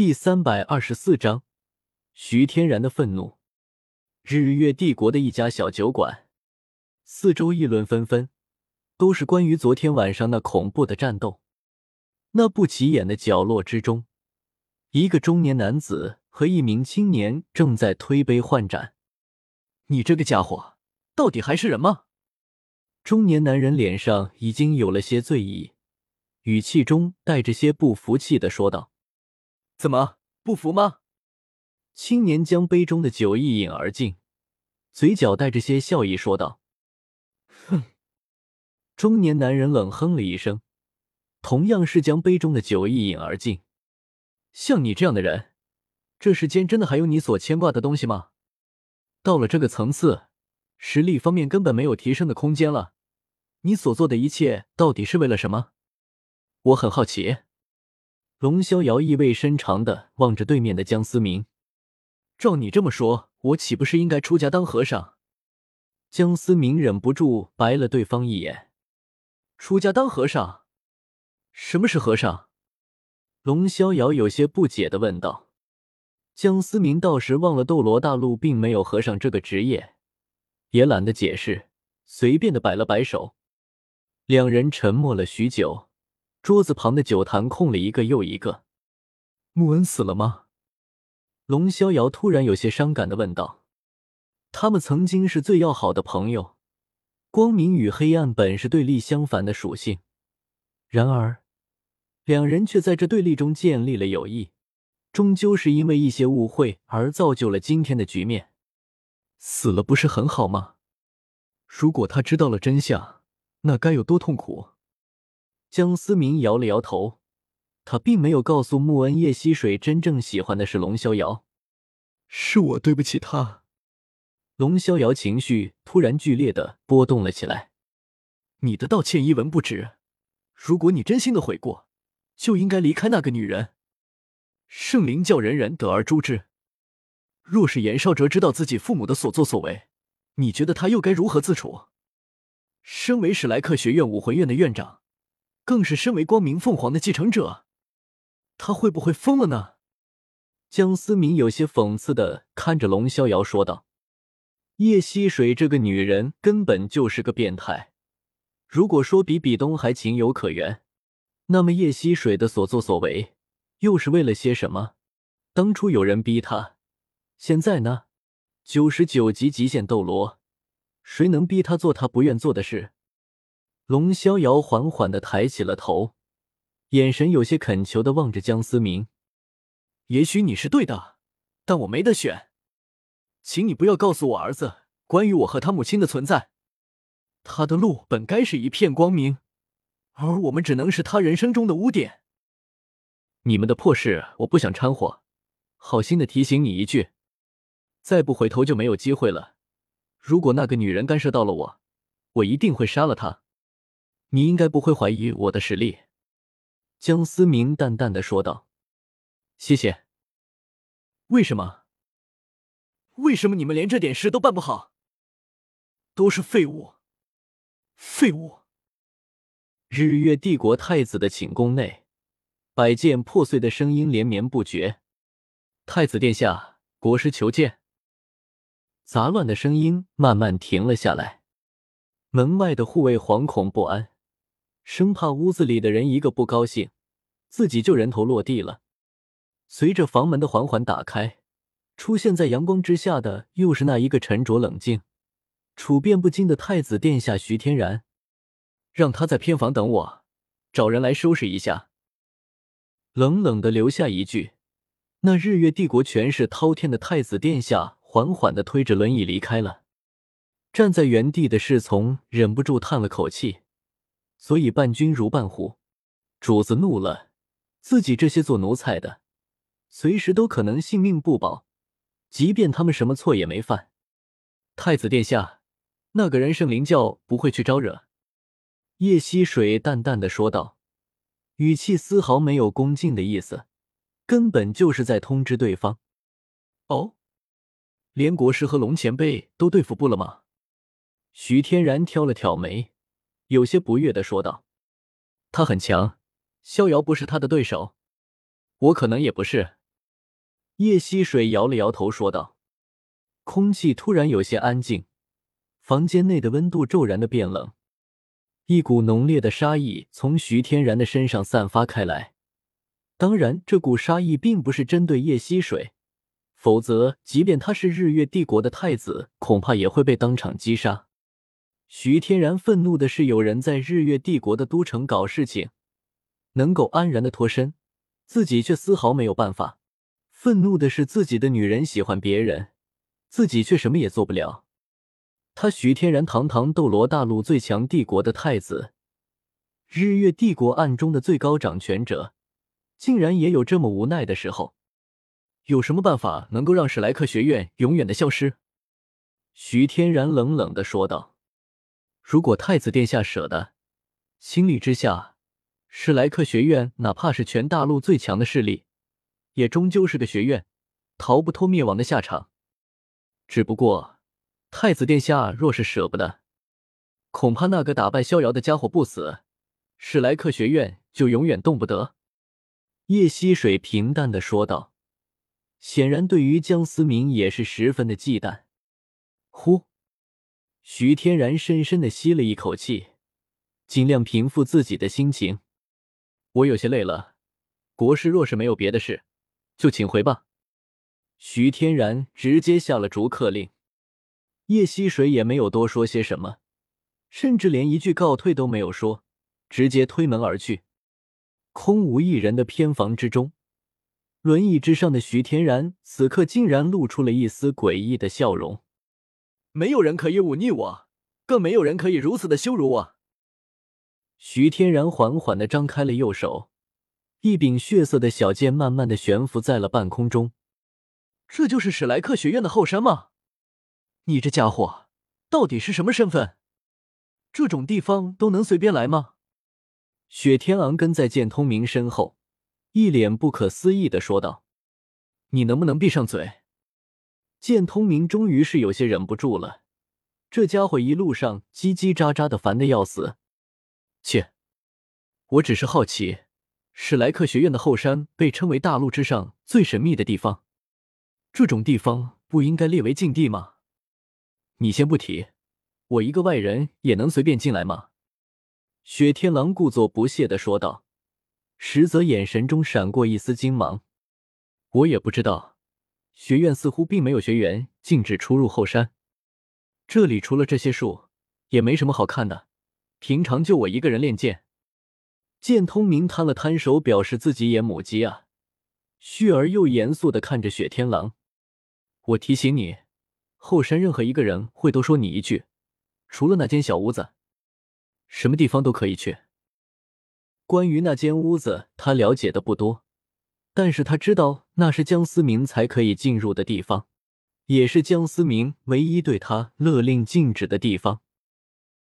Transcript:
第三百二十四章，徐天然的愤怒。日月帝国的一家小酒馆，四周议论纷纷，都是关于昨天晚上那恐怖的战斗。那不起眼的角落之中，一个中年男子和一名青年正在推杯换盏。你这个家伙，到底还是人吗？中年男人脸上已经有了些醉意，语气中带着些不服气的说道。怎么不服吗？青年将杯中的酒一饮而尽，嘴角带着些笑意说道：“哼！”中年男人冷哼了一声，同样是将杯中的酒一饮而尽。像你这样的人，这世间真的还有你所牵挂的东西吗？到了这个层次，实力方面根本没有提升的空间了。你所做的一切到底是为了什么？我很好奇。龙逍遥意味深长的望着对面的江思明，照你这么说，我岂不是应该出家当和尚？江思明忍不住白了对方一眼。出家当和尚？什么是和尚？龙逍遥有些不解的问道。江思明倒是忘了斗罗大陆并没有和尚这个职业，也懒得解释，随便的摆了摆手。两人沉默了许久。桌子旁的酒坛空了一个又一个。穆恩死了吗？龙逍遥突然有些伤感的问道。他们曾经是最要好的朋友，光明与黑暗本是对立相反的属性，然而两人却在这对立中建立了友谊。终究是因为一些误会而造就了今天的局面。死了不是很好吗？如果他知道了真相，那该有多痛苦！江思明摇了摇头，他并没有告诉穆恩叶溪水真正喜欢的是龙逍遥。是我对不起他。龙逍遥情绪突然剧烈的波动了起来。你的道歉一文不值。如果你真心的悔过，就应该离开那个女人。圣灵教人人得而诛之。若是严少哲知道自己父母的所作所为，你觉得他又该如何自处？身为史莱克学院武魂院的院长。更是身为光明凤凰的继承者，他会不会疯了呢？江思明有些讽刺的看着龙逍遥说道：“叶溪水这个女人根本就是个变态。如果说比比东还情有可原，那么叶溪水的所作所为又是为了些什么？当初有人逼他，现在呢？九十九级极限斗罗，谁能逼他做他不愿做的事？”龙逍遥缓缓的抬起了头，眼神有些恳求的望着江思明。也许你是对的，但我没得选，请你不要告诉我儿子关于我和他母亲的存在。他的路本该是一片光明，而我们只能是他人生中的污点。你们的破事我不想掺和，好心的提醒你一句，再不回头就没有机会了。如果那个女人干涉到了我，我一定会杀了她。你应该不会怀疑我的实力，江思明淡淡的说道。谢谢。为什么？为什么你们连这点事都办不好？都是废物！废物！日月帝国太子的寝宫内，百件破碎的声音连绵不绝。太子殿下，国师求见。杂乱的声音慢慢停了下来，门外的护卫惶恐不安。生怕屋子里的人一个不高兴，自己就人头落地了。随着房门的缓缓打开，出现在阳光之下的又是那一个沉着冷静、处变不惊的太子殿下徐天然。让他在偏房等我，找人来收拾一下。冷冷的留下一句，那日月帝国权势滔天的太子殿下缓缓的推着轮椅离开了。站在原地的侍从忍不住叹了口气。所以伴君如伴虎，主子怒了，自己这些做奴才的，随时都可能性命不保。即便他们什么错也没犯，太子殿下，那个人圣灵教不会去招惹。叶溪水淡淡的说道，语气丝毫没有恭敬的意思，根本就是在通知对方。哦，连国师和龙前辈都对付不了吗？徐天然挑了挑眉。有些不悦的说道：“他很强，逍遥不是他的对手，我可能也不是。叶溪水摇了摇头，说道：“空气突然有些安静，房间内的温度骤然的变冷，一股浓烈的杀意从徐天然的身上散发开来。当然，这股杀意并不是针对叶溪水，否则，即便他是日月帝国的太子，恐怕也会被当场击杀。徐天然愤怒的是，有人在日月帝国的都城搞事情，能够安然的脱身，自己却丝毫没有办法。愤怒的是自己的女人喜欢别人，自己却什么也做不了。他徐天然堂堂斗罗大陆最强帝国的太子，日月帝国暗中的最高掌权者，竟然也有这么无奈的时候。有什么办法能够让史莱克学院永远的消失？徐天然冷冷的说道：“如果太子殿下舍得，心理之下，史莱克学院哪怕是全大陆最强的势力。”也终究是个学院，逃不脱灭亡的下场。只不过，太子殿下若是舍不得，恐怕那个打败逍遥的家伙不死，史莱克学院就永远动不得。”叶溪水平淡的说道，显然对于江思明也是十分的忌惮。呼，徐天然深深的吸了一口气，尽量平复自己的心情。我有些累了，国师若是没有别的事。就请回吧。徐天然直接下了逐客令，叶溪水也没有多说些什么，甚至连一句告退都没有说，直接推门而去。空无一人的偏房之中，轮椅之上的徐天然此刻竟然露出了一丝诡异的笑容。没有人可以忤逆我，更没有人可以如此的羞辱我。徐天然缓缓的张开了右手。一柄血色的小剑慢慢的悬浮在了半空中，这就是史莱克学院的后山吗？你这家伙到底是什么身份？这种地方都能随便来吗？雪天昂跟在剑通明身后，一脸不可思议的说道：“你能不能闭上嘴？”见通明终于是有些忍不住了，这家伙一路上叽叽喳喳的，烦的要死。切，我只是好奇。史莱克学院的后山被称为大陆之上最神秘的地方，这种地方不应该列为禁地吗？你先不提，我一个外人也能随便进来吗？雪天狼故作不屑的说道，实则眼神中闪过一丝惊芒。我也不知道，学院似乎并没有学员禁止出入后山。这里除了这些树，也没什么好看的。平常就我一个人练剑。剑通明摊了摊手，表示自己也母鸡啊，旭儿又严肃的看着雪天狼：“我提醒你，后山任何一个人会多说你一句，除了那间小屋子，什么地方都可以去。关于那间屋子，他了解的不多，但是他知道那是江思明才可以进入的地方，也是江思明唯一对他勒令禁止的地方。”